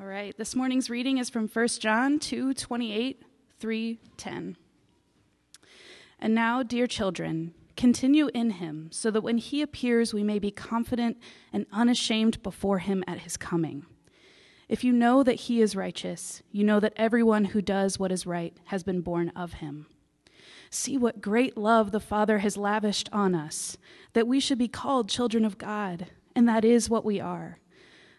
All right, this morning's reading is from 1 John 2 28 3 10. And now, dear children, continue in him, so that when he appears, we may be confident and unashamed before him at his coming. If you know that he is righteous, you know that everyone who does what is right has been born of him. See what great love the Father has lavished on us, that we should be called children of God, and that is what we are.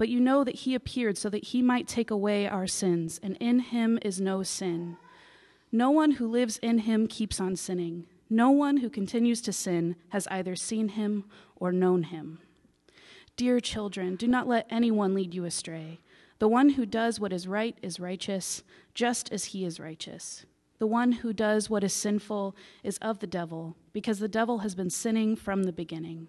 But you know that he appeared so that he might take away our sins, and in him is no sin. No one who lives in him keeps on sinning. No one who continues to sin has either seen him or known him. Dear children, do not let anyone lead you astray. The one who does what is right is righteous, just as he is righteous. The one who does what is sinful is of the devil, because the devil has been sinning from the beginning.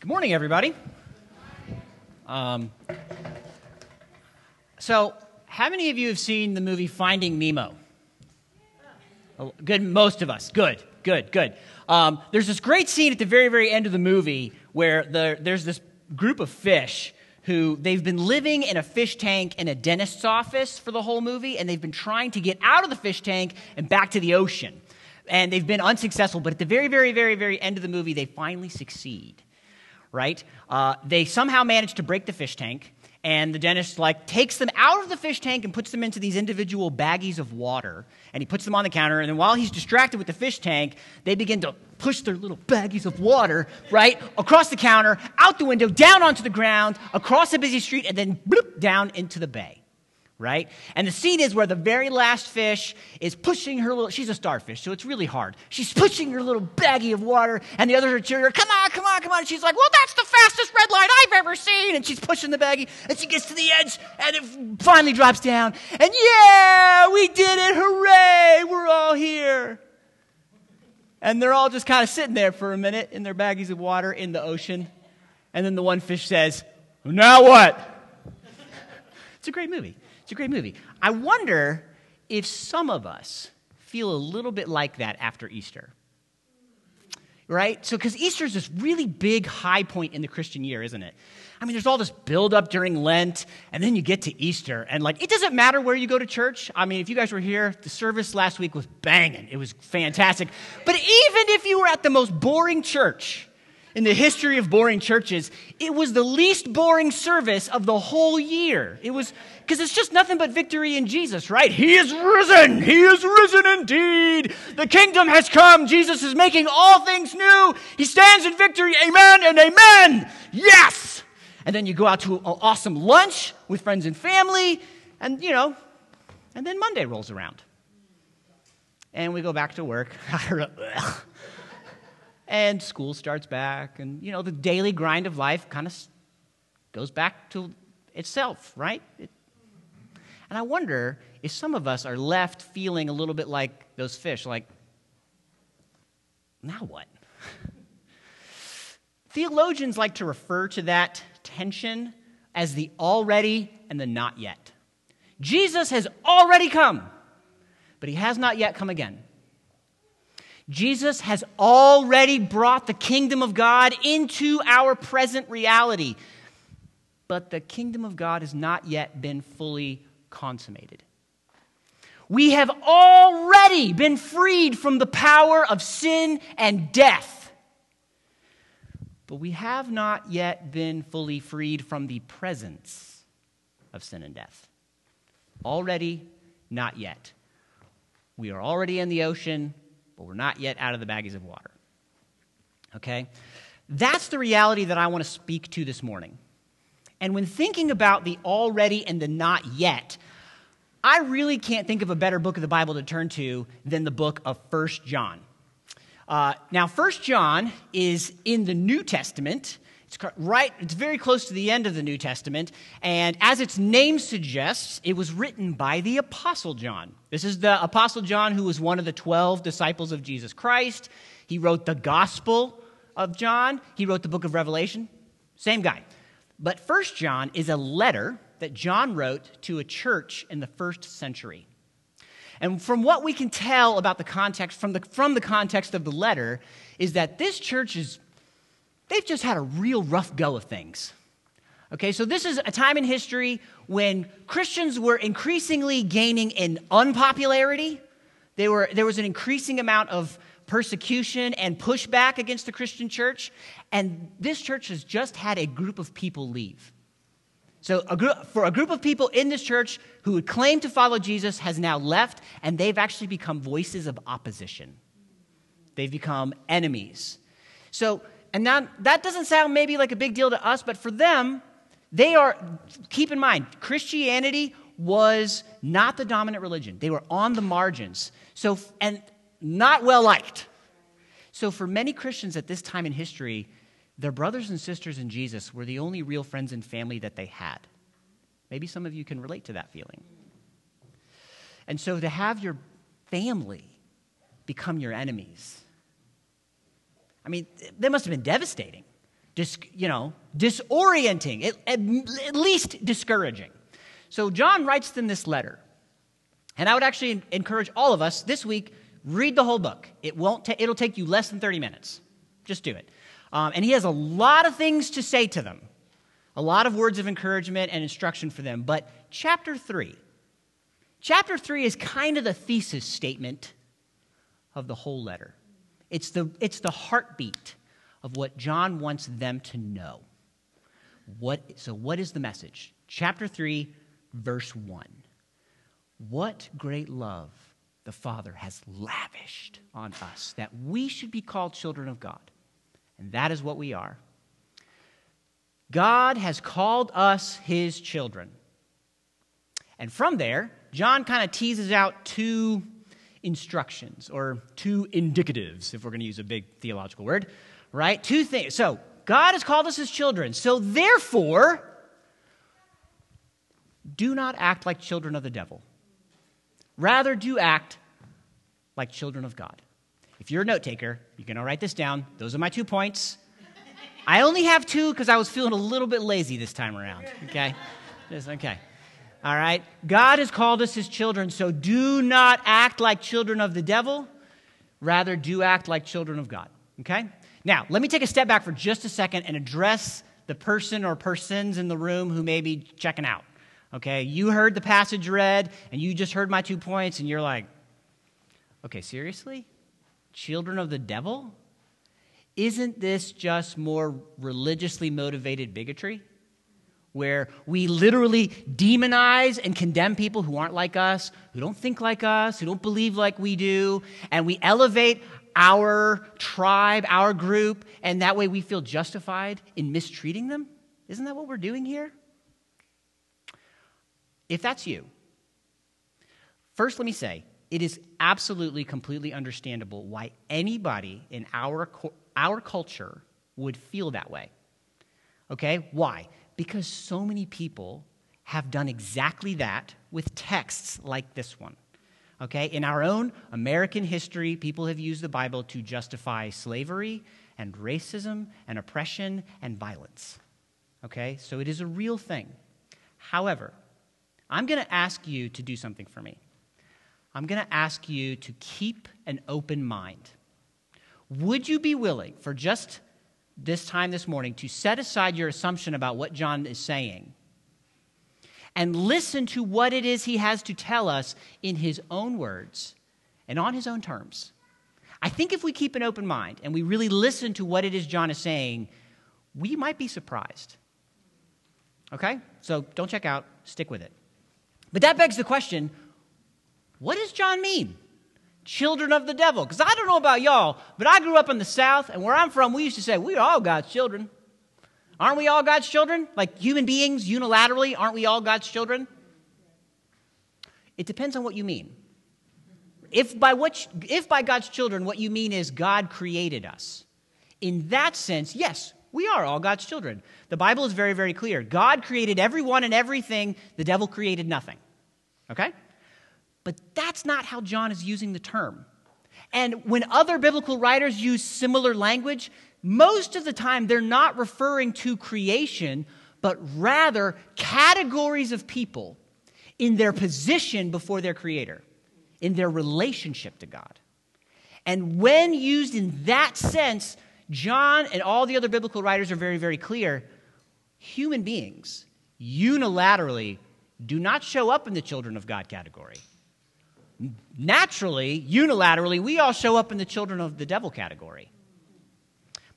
Good morning, everybody. Um, so, how many of you have seen the movie Finding Nemo? Oh, good, most of us. Good, good, good. Um, there's this great scene at the very, very end of the movie where the, there's this group of fish who they've been living in a fish tank in a dentist's office for the whole movie, and they've been trying to get out of the fish tank and back to the ocean. And they've been unsuccessful, but at the very, very, very, very end of the movie, they finally succeed right? Uh, they somehow manage to break the fish tank, and the dentist like takes them out of the fish tank and puts them into these individual baggies of water, and he puts them on the counter. And then while he's distracted with the fish tank, they begin to push their little baggies of water right across the counter, out the window, down onto the ground, across a busy street, and then bloop, down into the bay right? And the scene is where the very last fish is pushing her little, she's a starfish, so it's really hard. She's pushing her little baggie of water, and the others are cheering her, come on, come on, come on. And she's like, well, that's the fastest red light I've ever seen. And she's pushing the baggie, and she gets to the edge, and it finally drops down. And yeah, we did it, hooray, we're all here. And they're all just kind of sitting there for a minute in their baggies of water in the ocean. And then the one fish says, now what? it's a great movie. It's a great movie. I wonder if some of us feel a little bit like that after Easter. Right? So, because Easter is this really big high point in the Christian year, isn't it? I mean, there's all this buildup during Lent, and then you get to Easter, and like, it doesn't matter where you go to church. I mean, if you guys were here, the service last week was banging. It was fantastic. But even if you were at the most boring church in the history of boring churches, it was the least boring service of the whole year. It was because it's just nothing but victory in Jesus, right? He is risen. He is risen indeed. The kingdom has come. Jesus is making all things new. He stands in victory. Amen and amen. Yes. And then you go out to an awesome lunch with friends and family, and you know, and then Monday rolls around. And we go back to work. and school starts back, and you know, the daily grind of life kind of goes back to itself, right? It, and I wonder if some of us are left feeling a little bit like those fish, like, now what? Theologians like to refer to that tension as the already and the not yet. Jesus has already come, but he has not yet come again. Jesus has already brought the kingdom of God into our present reality, but the kingdom of God has not yet been fully consummated. We have already been freed from the power of sin and death. But we have not yet been fully freed from the presence of sin and death. Already, not yet. We are already in the ocean, but we're not yet out of the baggies of water. Okay? That's the reality that I want to speak to this morning. And when thinking about the already and the not yet, I really can't think of a better book of the Bible to turn to than the book of First John. Uh, now, First John is in the New Testament. It's right, it's very close to the end of the New Testament, and as its name suggests, it was written by the Apostle John. This is the Apostle John who was one of the 12 disciples of Jesus Christ. He wrote the Gospel of John, he wrote the book of Revelation. Same guy. But First John is a letter that John wrote to a church in the first century. And from what we can tell about the context, from the, from the context of the letter, is that this church is, they've just had a real rough go of things. Okay, so this is a time in history when Christians were increasingly gaining in unpopularity. They were, there was an increasing amount of persecution and pushback against the Christian church. And this church has just had a group of people leave. So, a group, for a group of people in this church who would claim to follow Jesus has now left, and they've actually become voices of opposition. They've become enemies. So, and now that doesn't sound maybe like a big deal to us, but for them, they are, keep in mind, Christianity was not the dominant religion. They were on the margins. So, and not well liked. So, for many Christians at this time in history, their brothers and sisters in Jesus were the only real friends and family that they had. Maybe some of you can relate to that feeling. And so to have your family become your enemies, I mean, that must have been devastating. Dis, you know, disorienting, at, at, least discouraging. So John writes them this letter. And I would actually encourage all of us this week read the whole book. It won't ta- it'll take you less than 30 minutes. Just do it. Um, and he has a lot of things to say to them, a lot of words of encouragement and instruction for them. But chapter 3, chapter 3 is kind of the thesis statement of the whole letter. It's the, it's the heartbeat of what John wants them to know. What, so, what is the message? Chapter 3, verse 1. What great love the Father has lavished on us that we should be called children of God. And that is what we are. God has called us his children. And from there, John kind of teases out two instructions or two indicatives, if we're going to use a big theological word, right? Two things. So, God has called us his children. So, therefore, do not act like children of the devil. Rather, do act like children of God. If you're a note taker, you're going to write this down. Those are my two points. I only have two because I was feeling a little bit lazy this time around. Okay? Okay. All right? God has called us his children, so do not act like children of the devil. Rather, do act like children of God. Okay? Now, let me take a step back for just a second and address the person or persons in the room who may be checking out. Okay? You heard the passage read, and you just heard my two points, and you're like, okay, seriously? children of the devil? Isn't this just more religiously motivated bigotry? Where we literally demonize and condemn people who aren't like us, who don't think like us, who don't believe like we do, and we elevate our tribe, our group, and that way we feel justified in mistreating them? Isn't that what we're doing here? If that's you, first let me say it is absolutely completely understandable why anybody in our, our culture would feel that way. Okay? Why? Because so many people have done exactly that with texts like this one. Okay? In our own American history, people have used the Bible to justify slavery and racism and oppression and violence. Okay? So it is a real thing. However, I'm going to ask you to do something for me. I'm going to ask you to keep an open mind. Would you be willing, for just this time this morning, to set aside your assumption about what John is saying and listen to what it is he has to tell us in his own words and on his own terms? I think if we keep an open mind and we really listen to what it is John is saying, we might be surprised. Okay? So don't check out, stick with it. But that begs the question what does John mean? Children of the devil. Because I don't know about y'all, but I grew up in the South, and where I'm from, we used to say, we're all God's children. Aren't we all God's children? Like human beings, unilaterally, aren't we all God's children? It depends on what you mean. If by, which, if by God's children, what you mean is God created us, in that sense, yes, we are all God's children. The Bible is very, very clear. God created everyone and everything, the devil created nothing. Okay? But that's not how John is using the term. And when other biblical writers use similar language, most of the time they're not referring to creation, but rather categories of people in their position before their creator, in their relationship to God. And when used in that sense, John and all the other biblical writers are very, very clear. Human beings unilaterally do not show up in the children of God category. Naturally, unilaterally, we all show up in the children of the devil category.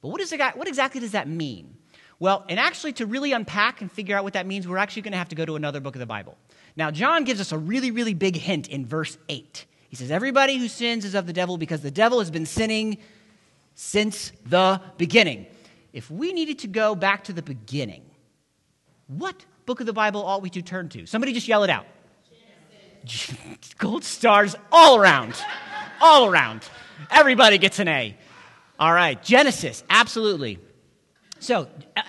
But what, is it, what exactly does that mean? Well, and actually, to really unpack and figure out what that means, we're actually going to have to go to another book of the Bible. Now, John gives us a really, really big hint in verse 8. He says, Everybody who sins is of the devil because the devil has been sinning since the beginning. If we needed to go back to the beginning, what book of the Bible ought we to turn to? Somebody just yell it out. Gold stars all around. all around. Everybody gets an A. All right, Genesis, absolutely. So, uh,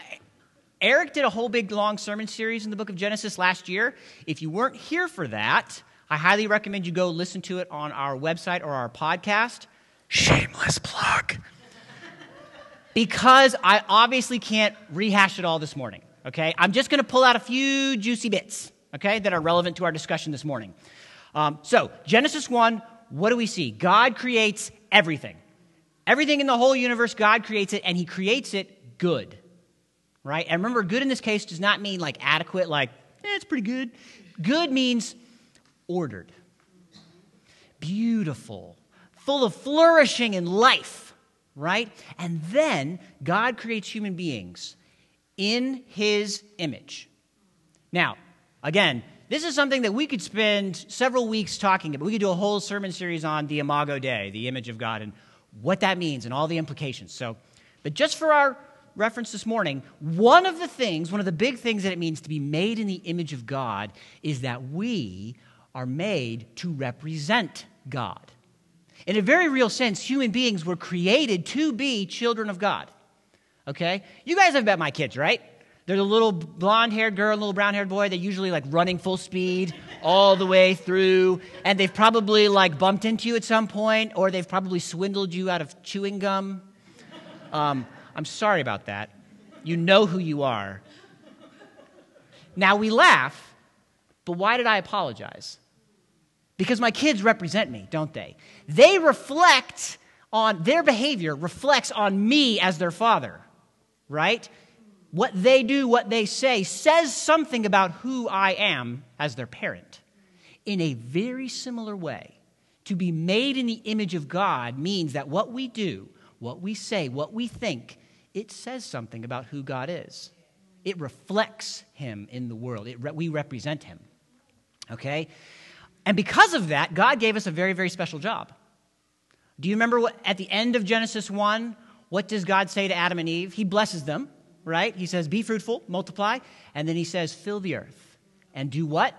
Eric did a whole big long sermon series in the book of Genesis last year. If you weren't here for that, I highly recommend you go listen to it on our website or our podcast. Shameless plug. because I obviously can't rehash it all this morning, okay? I'm just gonna pull out a few juicy bits, okay, that are relevant to our discussion this morning. Um, so, Genesis 1, what do we see? God creates everything. Everything in the whole universe, God creates it, and He creates it good, right? And remember, good in this case does not mean like adequate, like, eh, it's pretty good. Good means ordered, beautiful, full of flourishing and life, right? And then God creates human beings in his image. Now, again, this is something that we could spend several weeks talking about. We could do a whole sermon series on the Imago Dei, the image of God, and what that means and all the implications. So, but just for our reference this morning, one of the things, one of the big things that it means to be made in the image of God is that we are made to represent God. In a very real sense, human beings were created to be children of God. Okay? You guys have met my kids, right? They're the little blonde haired girl little brown haired boy. They're usually like running full speed all the way through. And they've probably like bumped into you at some point, or they've probably swindled you out of chewing gum. Um, I'm sorry about that. You know who you are. Now we laugh, but why did I apologize? Because my kids represent me, don't they? They reflect on their behavior, reflects on me as their father, right? What they do, what they say, says something about who I am as their parent. In a very similar way, to be made in the image of God means that what we do, what we say, what we think, it says something about who God is. It reflects Him in the world. Re- we represent Him. Okay? And because of that, God gave us a very, very special job. Do you remember what, at the end of Genesis 1, what does God say to Adam and Eve? He blesses them, right? He says, Be fruitful, multiply. And then he says, Fill the earth. And do what?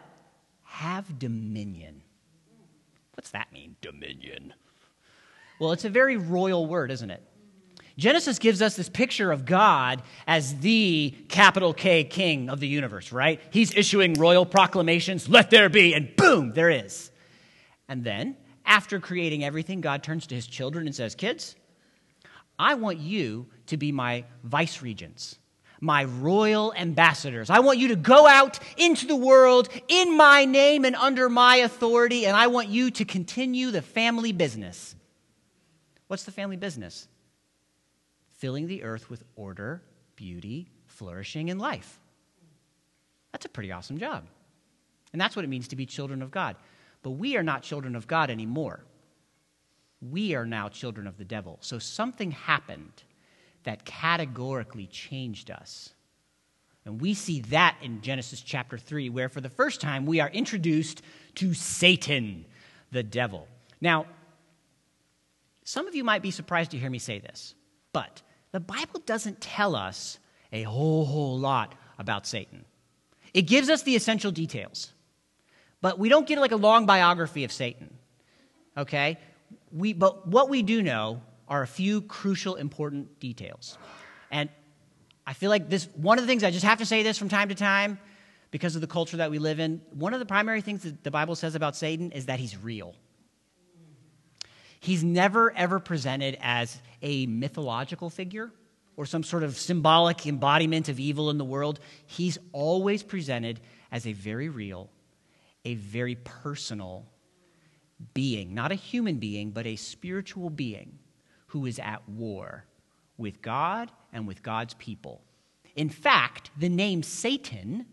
Have dominion. What's that mean, dominion? Well, it's a very royal word, isn't it? Genesis gives us this picture of God as the capital K king of the universe, right? He's issuing royal proclamations, let there be, and boom, there is. And then, after creating everything, God turns to his children and says, Kids, I want you to be my vice regents, my royal ambassadors. I want you to go out into the world in my name and under my authority, and I want you to continue the family business. What's the family business? filling the earth with order, beauty, flourishing, and life. That's a pretty awesome job. And that's what it means to be children of God. But we are not children of God anymore. We are now children of the devil. So something happened that categorically changed us. And we see that in Genesis chapter 3, where for the first time we are introduced to Satan, the devil. Now, some of you might be surprised to hear me say this, but the Bible doesn't tell us a whole, whole lot about Satan. It gives us the essential details, but we don't get like a long biography of Satan. Okay? We, but what we do know are a few crucial, important details. And I feel like this, one of the things, I just have to say this from time to time because of the culture that we live in. One of the primary things that the Bible says about Satan is that he's real. He's never, ever presented as a mythological figure or some sort of symbolic embodiment of evil in the world. He's always presented as a very real, a very personal being, not a human being, but a spiritual being who is at war with God and with God's people. In fact, the name Satan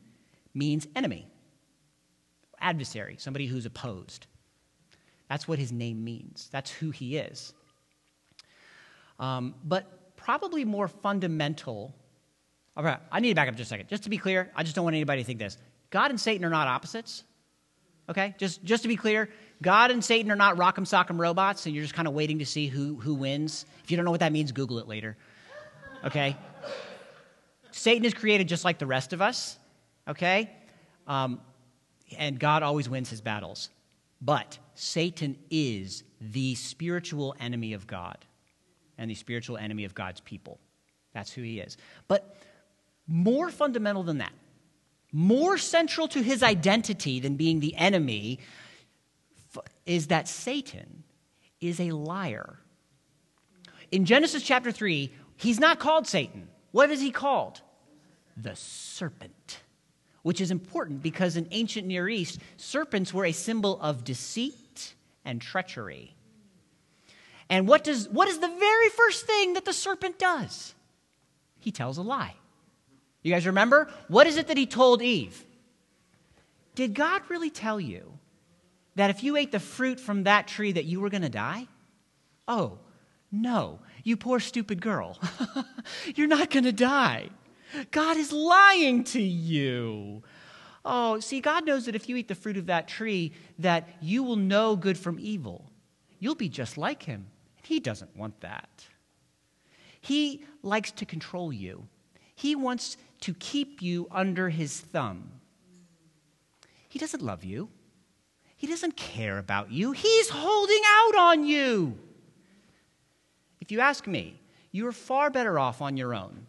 means enemy, adversary, somebody who's opposed. That's what his name means, that's who he is. Um, but probably more fundamental. All right, I need to back up just a second. Just to be clear, I just don't want anybody to think this. God and Satan are not opposites. Okay? Just, just to be clear, God and Satan are not rock'em sock'em robots, and you're just kind of waiting to see who, who wins. If you don't know what that means, Google it later. Okay? Satan is created just like the rest of us. Okay? Um, and God always wins his battles. But Satan is the spiritual enemy of God and the spiritual enemy of God's people. That's who he is. But more fundamental than that, more central to his identity than being the enemy is that Satan is a liar. In Genesis chapter 3, he's not called Satan. What is he called? The serpent, which is important because in ancient Near East, serpents were a symbol of deceit and treachery. And what, does, what is the very first thing that the serpent does? He tells a lie. You guys remember? What is it that he told Eve? Did God really tell you that if you ate the fruit from that tree that you were going to die? Oh, no, you poor stupid girl. You're not going to die. God is lying to you. Oh, see, God knows that if you eat the fruit of that tree, that you will know good from evil. You'll be just like him. And he doesn't want that. He likes to control you. He wants to keep you under his thumb. He doesn't love you. He doesn't care about you. He's holding out on you. If you ask me, you are far better off on your own.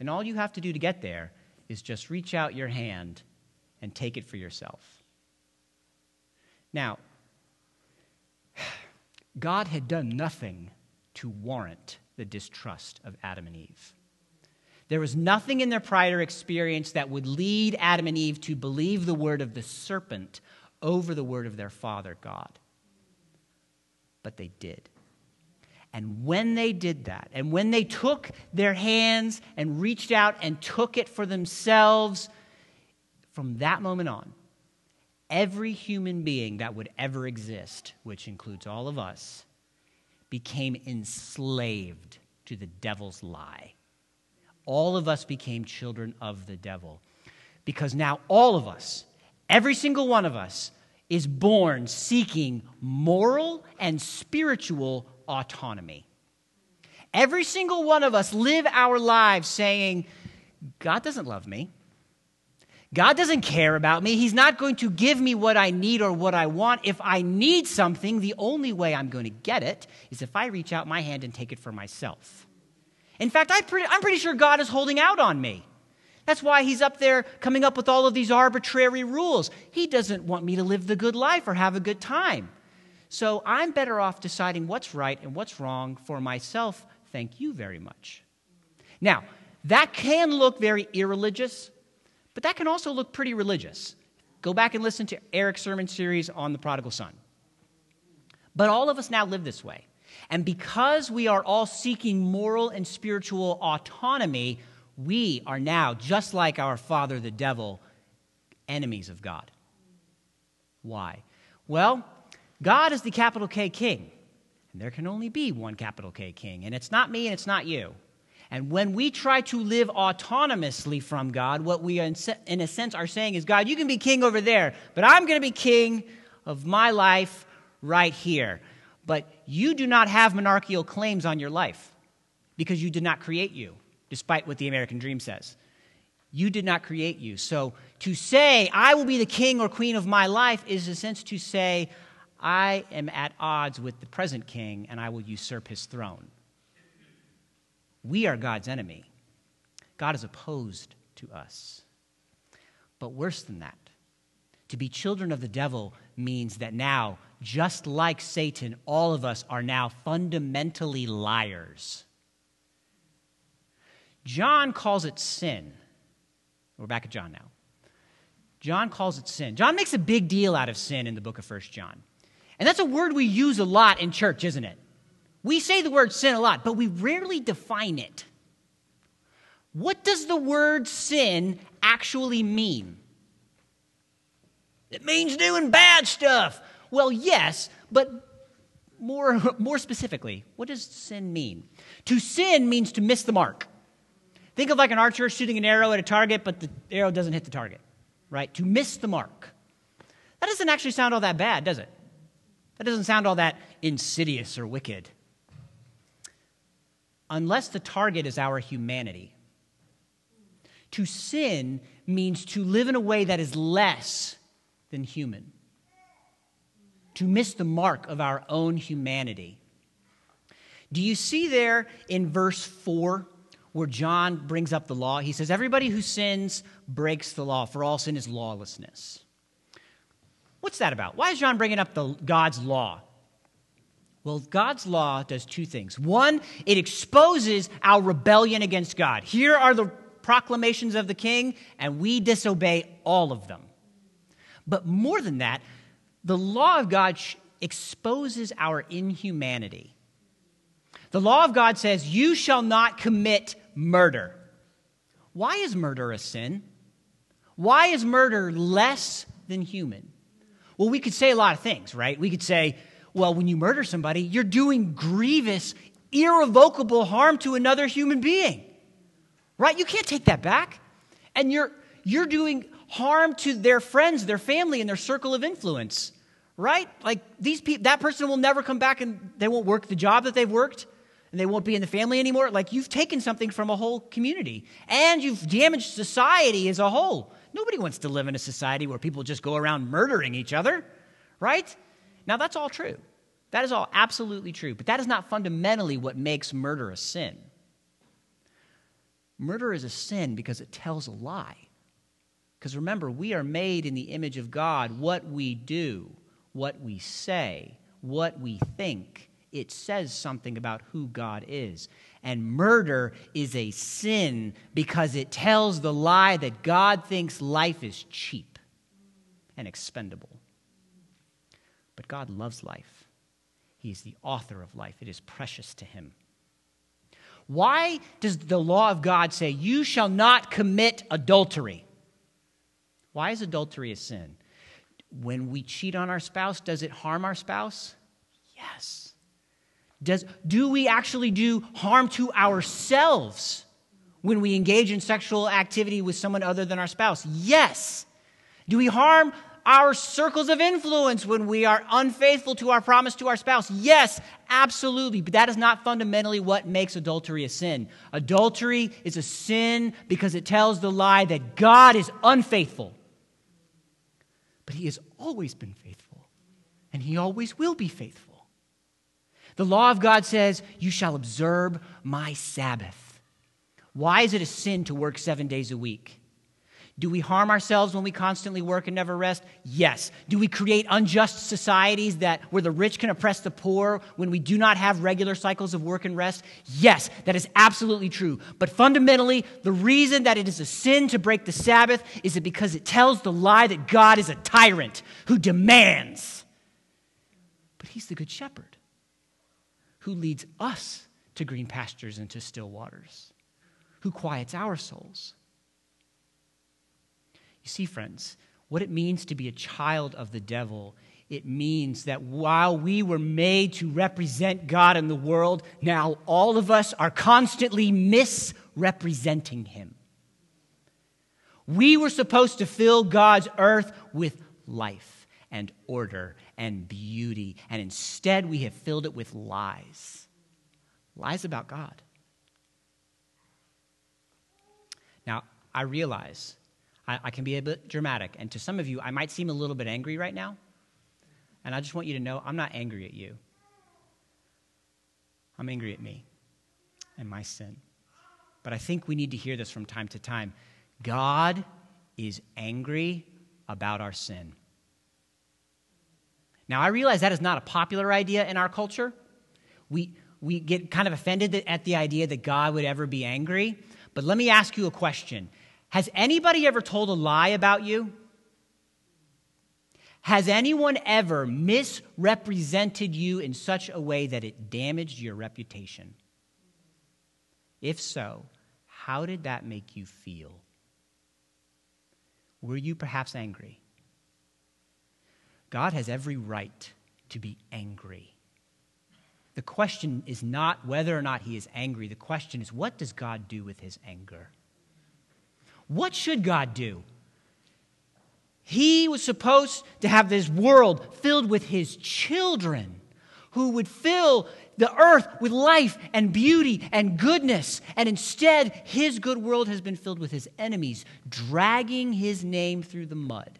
And all you have to do to get there is just reach out your hand and take it for yourself. Now, God had done nothing to warrant the distrust of Adam and Eve. There was nothing in their prior experience that would lead Adam and Eve to believe the word of the serpent over the word of their father, God. But they did. And when they did that, and when they took their hands and reached out and took it for themselves, from that moment on, every human being that would ever exist, which includes all of us, became enslaved to the devil's lie. All of us became children of the devil. Because now all of us, Every single one of us is born seeking moral and spiritual autonomy. Every single one of us live our lives saying, God doesn't love me. God doesn't care about me. He's not going to give me what I need or what I want. If I need something, the only way I'm going to get it is if I reach out my hand and take it for myself. In fact, I'm pretty, sure God is holding out on me. That's why he's up there coming up with all of these arbitrary rules. He doesn't want me to live the good life or have a good time. So I'm better off deciding what's right and what's wrong for myself. Thank you very much. Now, that can look very irreligious, but that can also look pretty religious. Go back and listen to Eric's sermon series on the prodigal son. But all of us now live this way. And because we are all seeking moral and spiritual autonomy, we are now, just like our father the devil, enemies of God. Why? Well, God is the capital K king, and there can only be one capital K king, and it's not me and it's not you. And when we try to live autonomously from God, what we, in a sense, are saying is, God, you can be king over there, but I'm going to be king of my life right here. But you do not have monarchical claims on your life because you did not create you, despite what the American dream says. You did not create you. So to say, I will be the king or queen of my life, is a sense to say, I am at odds with the present king and I will usurp his throne. We are God's enemy. God is opposed to us. But worse than that, to be children of the devil means that now, just like Satan, all of us are now fundamentally liars. John calls it sin. We're back at John now. John calls it sin. John makes a big deal out of sin in the book of First John. And that's a word we use a lot in church, isn't it? We say the word sin a lot, but we rarely define it. What does the word sin actually mean? It means doing bad stuff. Well, yes, but more, more specifically, what does sin mean? To sin means to miss the mark. Think of like an archer shooting an arrow at a target, but the arrow doesn't hit the target, right? To miss the mark. That doesn't actually sound all that bad, does it? That doesn't sound all that insidious or wicked unless the target is our humanity. To sin means to live in a way that is less than human, to miss the mark of our own humanity. Do you see there in verse 4 where John brings up the law? He says, Everybody who sins breaks the law, for all sin is lawlessness. What's that about? Why is John bringing up the God's law? Well, God's law does two things. One, it exposes our rebellion against God. Here are the proclamations of the king, and we disobey all of them. But more than that, the law of God exposes our inhumanity. The law of God says, You shall not commit murder. Why is murder a sin? Why is murder less than human? Well, we could say a lot of things, right? We could say, well, when you murder somebody, you're doing grievous, irrevocable harm to another human being. Right? You can't take that back. And you're you're doing harm to their friends, their family, and their circle of influence. Right? Like these people that person will never come back and they won't work the job that they've worked and they won't be in the family anymore. Like you've taken something from a whole community and you've damaged society as a whole. Nobody wants to live in a society where people just go around murdering each other, right? Now, that's all true. That is all absolutely true, but that is not fundamentally what makes murder a sin. Murder is a sin because it tells a lie. Because remember, we are made in the image of God. What we do, what we say, what we think, it says something about who God is. And murder is a sin because it tells the lie that God thinks life is cheap and expendable. But God loves life. He is the author of life, it is precious to him. Why does the law of God say, You shall not commit adultery? Why is adultery a sin? When we cheat on our spouse, does it harm our spouse? Yes. Does, do we actually do harm to ourselves when we engage in sexual activity with someone other than our spouse? Yes. Do we harm our circles of influence when we are unfaithful to our promise to our spouse? Yes, absolutely. But that is not fundamentally what makes adultery a sin. Adultery is a sin because it tells the lie that God is unfaithful. But He has always been faithful, and He always will be faithful. The law of God says, You shall observe my Sabbath. Why is it a sin to work seven days a week? Do we harm ourselves when we constantly work and never rest? Yes. Do we create unjust societies that where the rich can oppress the poor when we do not have regular cycles of work and rest? Yes, that is absolutely true. But fundamentally, the reason that it is a sin to break the Sabbath is it because it tells the lie that God is a tyrant who demands. But he's the good shepherd who leads us to green pastures and to still waters, who quiets our souls you see, friends, what it means to be a child of the devil it means that while we were made to represent God in the world, now all of us are constantly misrepresenting Him. We were supposed to fill God's earth with life and order and beauty, and instead we have filled it with lies lies about God. Now, I realize I, I, can be a bit dramatic, and to some of you, I might seem a little bit angry right now. And I just want you to know I'm not angry at you. I'm angry at me and my sin. But I think we need to hear this from time to time. God is angry about our sin. Now, I realize that is not a popular idea in our culture. We, we get kind of offended at the idea that God would ever be angry. But let me ask you a question Has anybody ever told a lie about you? Has anyone ever misrepresented you in such a way that it damaged your reputation? If so, how did that make you feel? Were you perhaps angry? God has every right to be angry. The question is not whether or not he is angry. The question is, what does God do with his anger? What should God do? He was supposed to have this world filled with his children who would fill the earth with life and beauty and goodness. And instead, his good world has been filled with his enemies, dragging his name through the mud.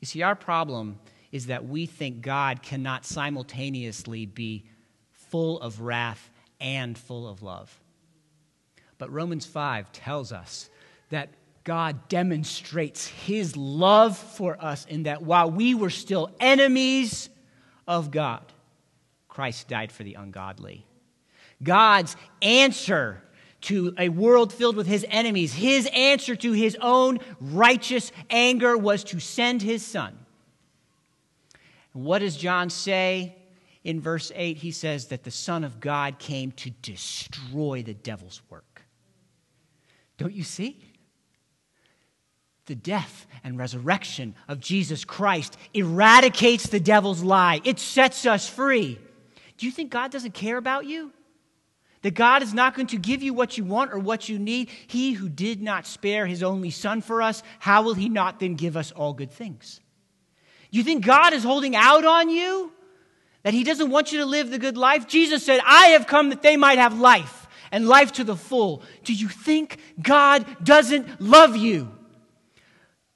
You see, our problem is that we think God cannot simultaneously be full of wrath and full of love. But Romans 5 tells us that God demonstrates his love for us in that while we were still enemies of God, Christ died for the ungodly. God's answer to a world filled with his enemies, his answer to his own righteous anger was to send his son what does John say in verse 8? He says that the Son of God came to destroy the devil's work. Don't you see? The death and resurrection of Jesus Christ eradicates the devil's lie. It sets us free. Do you think God doesn't care about you? That God is not going to give you what you want or what you need? He who did not spare his only son for us, how will he not then give us all good things? You think God is holding out on you? That He doesn't want you to live the good life? Jesus said, I have come that they might have life and life to the full. Do you think God doesn't love you?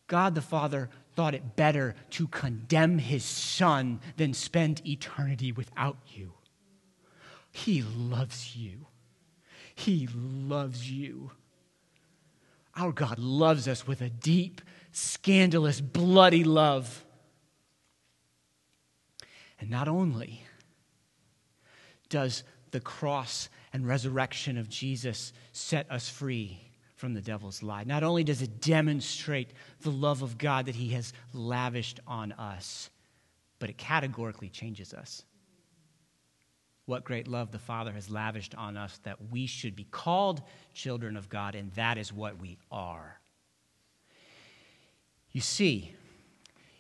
God the Father thought it better to condemn His Son than spend eternity without you. He loves you. He loves you. Our God loves us with a deep, scandalous, bloody love. And not only does the cross and resurrection of Jesus set us free from the devil's lie, not only does it demonstrate the love of God that he has lavished on us, but it categorically changes us. What great love the Father has lavished on us that we should be called children of God, and that is what we are. You see,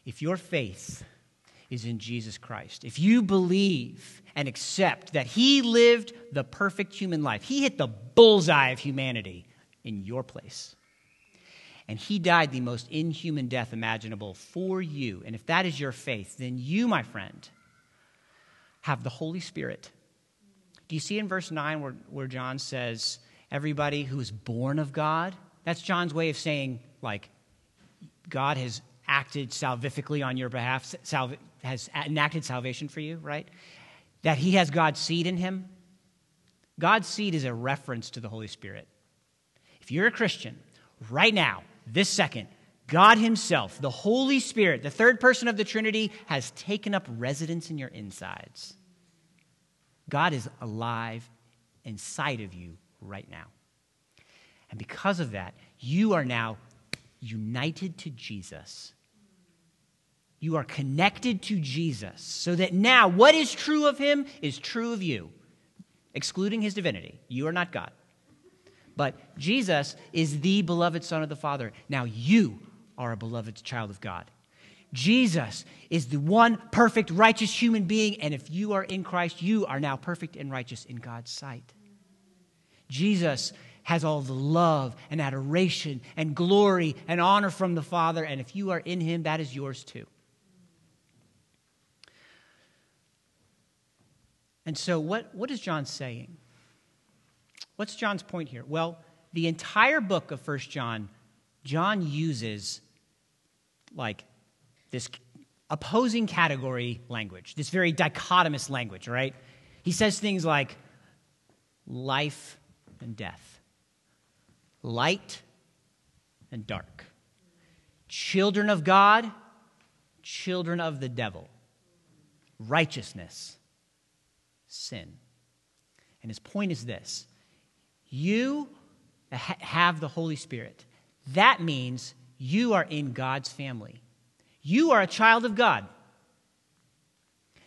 if your faith is in Jesus Christ. If you believe and accept that He lived the perfect human life, He hit the bullseye of humanity in your place. And He died the most inhuman death imaginable for you. And if that is your faith, then you, my friend, have the Holy Spirit. Do you see in verse 9 where, where John says, everybody who is born of God? That's John's way of saying, like, God has acted salvifically on your behalf, salv- has enacted salvation for you, right? That he has God's seed in him. God's seed is a reference to the Holy Spirit. If you're a Christian, right now, this second, God Himself, the Holy Spirit, the third person of the Trinity, has taken up residence in your insides. God is alive inside of you right now. And because of that, you are now united to Jesus you are connected to Jesus, so that now what is true of him is true of you, excluding his divinity. You are not God. But Jesus is the beloved Son of the Father. Now you are a beloved child of God. Jesus is the one perfect, righteous human being, and if you are in Christ, you are now perfect and righteous in God's sight. Jesus has all the love and adoration and glory and honor from the Father, and if you are in Him, that is yours too. And so, what, what is John saying? What's John's point here? Well, the entire book of First John, John uses like this opposing category language, this very dichotomous language, right? He says things like life and death, light and dark, children of God, children of the devil, righteousness, sin. And his point is this you have the Holy Spirit. That means you are in God's family. You are a child of God.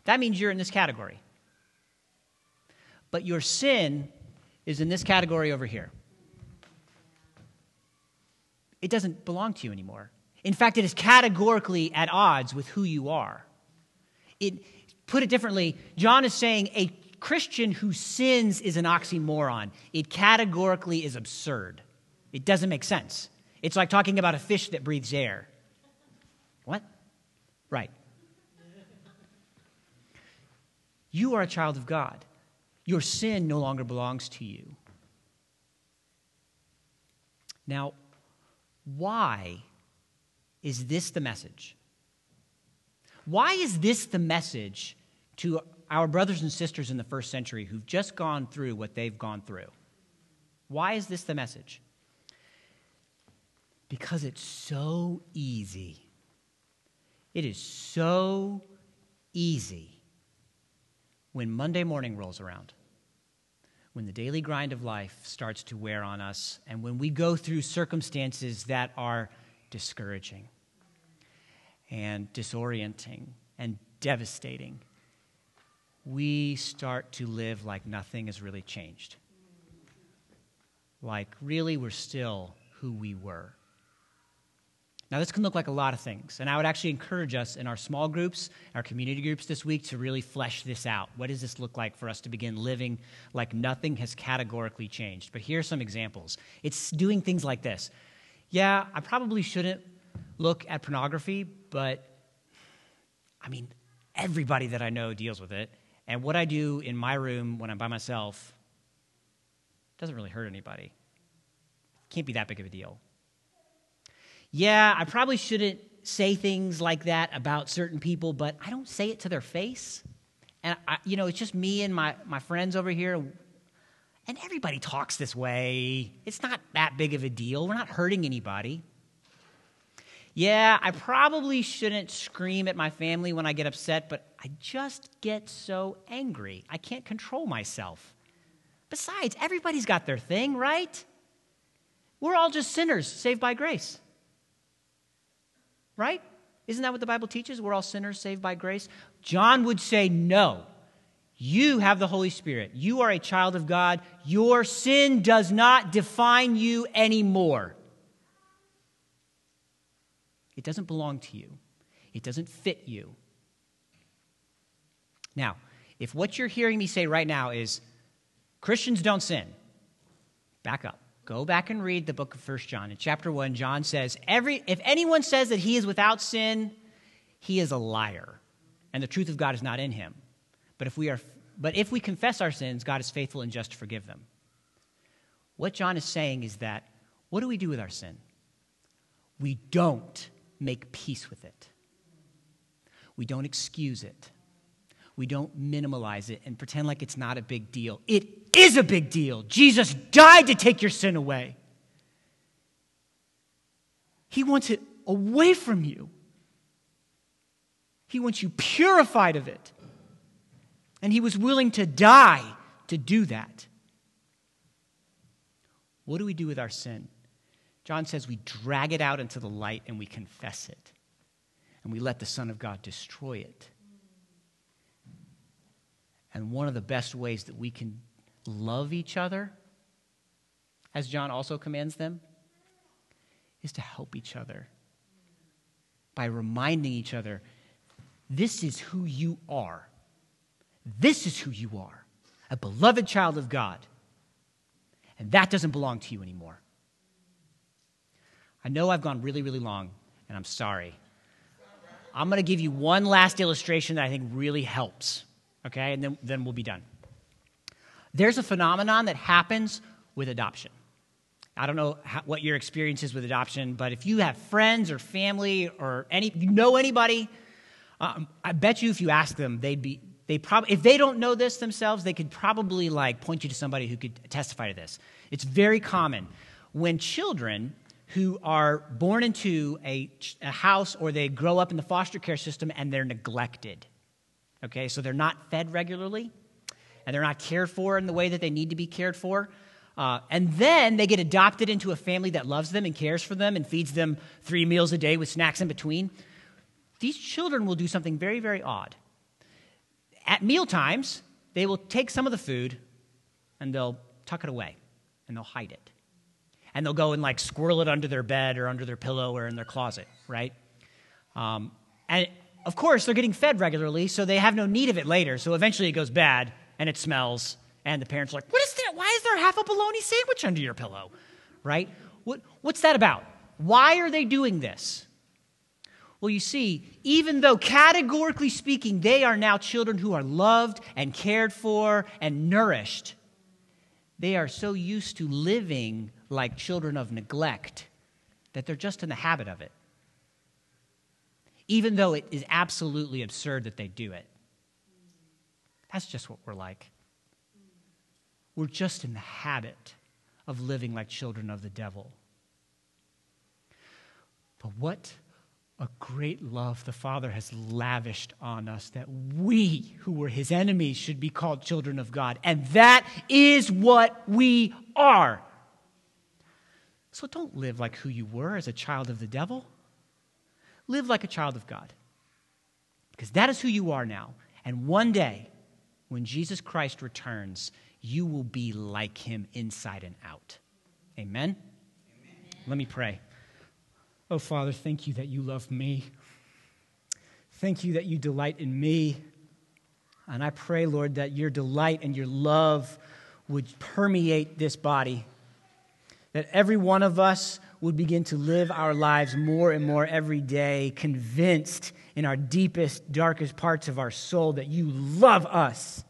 That means you're in this category. But your sin is in this category over here. It doesn't belong to you anymore. In fact, it is categorically at odds with who you are. It, put it differently, John is saying a Christian who sins is an oxymoron. It categorically is absurd. It doesn't make sense. It's like talking about a fish that breathes air. Right. You are a child of God. Your sin no longer belongs to you. Now, why is this the message? Why is this the message to our brothers and sisters in the first century who've just gone through what they've gone through? Why is this the message? Because it's so easy. It is so easy when Monday morning rolls around, when the daily grind of life starts to wear on us, and when we go through circumstances that are discouraging and disorienting and devastating, we start to live like nothing has really changed. Like, really, we're still who we were. Now, this can look like a lot of things, and I would actually encourage us in our small groups, our community groups this week to really flesh this out. What does this look like for us to begin living like nothing has categorically changed? But here are some examples. It's doing things like this. Yeah, I probably shouldn't look at pornography, but I mean, everybody that I know deals with it. And what I do in my room when I'm by myself doesn't really hurt anybody. Can't be that big of a deal yeah, I probably shouldn't say things like that about certain people, but I don't say it to their face. And, I, you know, it's just me and my, my friends over here. And everybody talks this way. It's not that big of a deal. We're not hurting anybody. Yeah, I probably shouldn't scream at my family when I get upset, but I just get so angry. I can't control myself. Besides, everybody's got their thing, right? We're all just sinners saved by grace. Right? Isn't that what the Bible teaches? We're all sinners saved by grace. John would say, no. You have the Holy Spirit. You are a child of God. Your sin does not define you anymore. It doesn't belong to you, it doesn't fit you. Now, if what you're hearing me say right now is Christians don't sin, back up. Go back and read the book of First John. In chapter 1, John says, Every, If anyone says that he is without sin, he is a liar, and the truth of God is not in him. But if we, are, but if we confess our sins, God is faithful and just to forgive them. What John is saying is that what do we do with our sin? We don't make peace with it, we don't excuse it, we don't minimalize it and pretend like it's not a big deal. It is a big deal. Jesus died to take your sin away. He wants it away from you. He wants you purified of it. And he was willing to die to do that. What do we do with our sin? John says we drag it out into the light and we confess it. And we let the Son of God destroy it. And one of the best ways that we can love each other, as John also commands them, is to help each other. by reminding each other this is who you are. This is who you are a beloved child of God. And that doesn't belong to you anymore. I know I've gone really, really long, and I'm sorry. I'm going to give you one last illustration that I think really helps, okay? And then, then we'll be done. There's a phenomenon that happens with adoption. I don't know how, what your experience is with adoption, but if you have friends or family or any, you know anybody, um, I bet you if you ask them, they'd be, they probably, if they don't know this themselves, they could probably like point you to somebody who could testify to this. It's very common when children who are born into a, a house or they grow up in the foster care system and they're neglected. Okay, so they're not fed regularly and they're not cared for in the way that they need to be cared for. Uh, and then they get adopted into a family that loves them and cares for them and feeds them three meals a day with snacks in between. These children will do something very, very odd. At meal times, they will take some of the food and they'll tuck it away and they'll hide it. And they'll go and like squirrel it under their bed or under their pillow or in their closet, right? Um, and of course, they're getting fed regularly, so they have no need of it later. So eventually it goes bad and it smells and the parents are like, what is that? Why is there half a bologna sandwich under your pillow? Right? What, what's that about? Why are they doing this? Well, you see, even though categorically speaking, they are now children who are loved and cared for and nourished, they are so used to living like children of neglect that they're just in the habit of it. Even though it is absolutely absurd that they do it. That's just what we're like. We're just in the habit of living like children of the devil. But what a great love the Father has lavished on us that we, who were his enemies, should be called children of God. And that is what we are. So don't live like who you were as a child of the devil. Live like a child of God. Because that is who you are now. And one day, when Jesus Christ returns, you will be like him inside and out. Amen? Amen? Let me pray. Oh, Father, thank you that you love me. Thank you that you delight in me. And I pray, Lord, that your delight and your love would permeate this body, that every one of us would begin to live our lives more and more every day, convinced in our deepest, darkest parts of our soul that you love us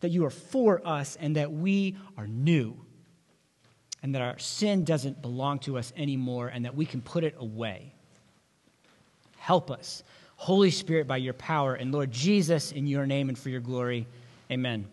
that you are for us and that we are new and that our sin doesn't belong to us anymore and that we can put it away. Help us. Holy Spirit, by your power, and Lord Jesus, in your name and for your glory. Amen.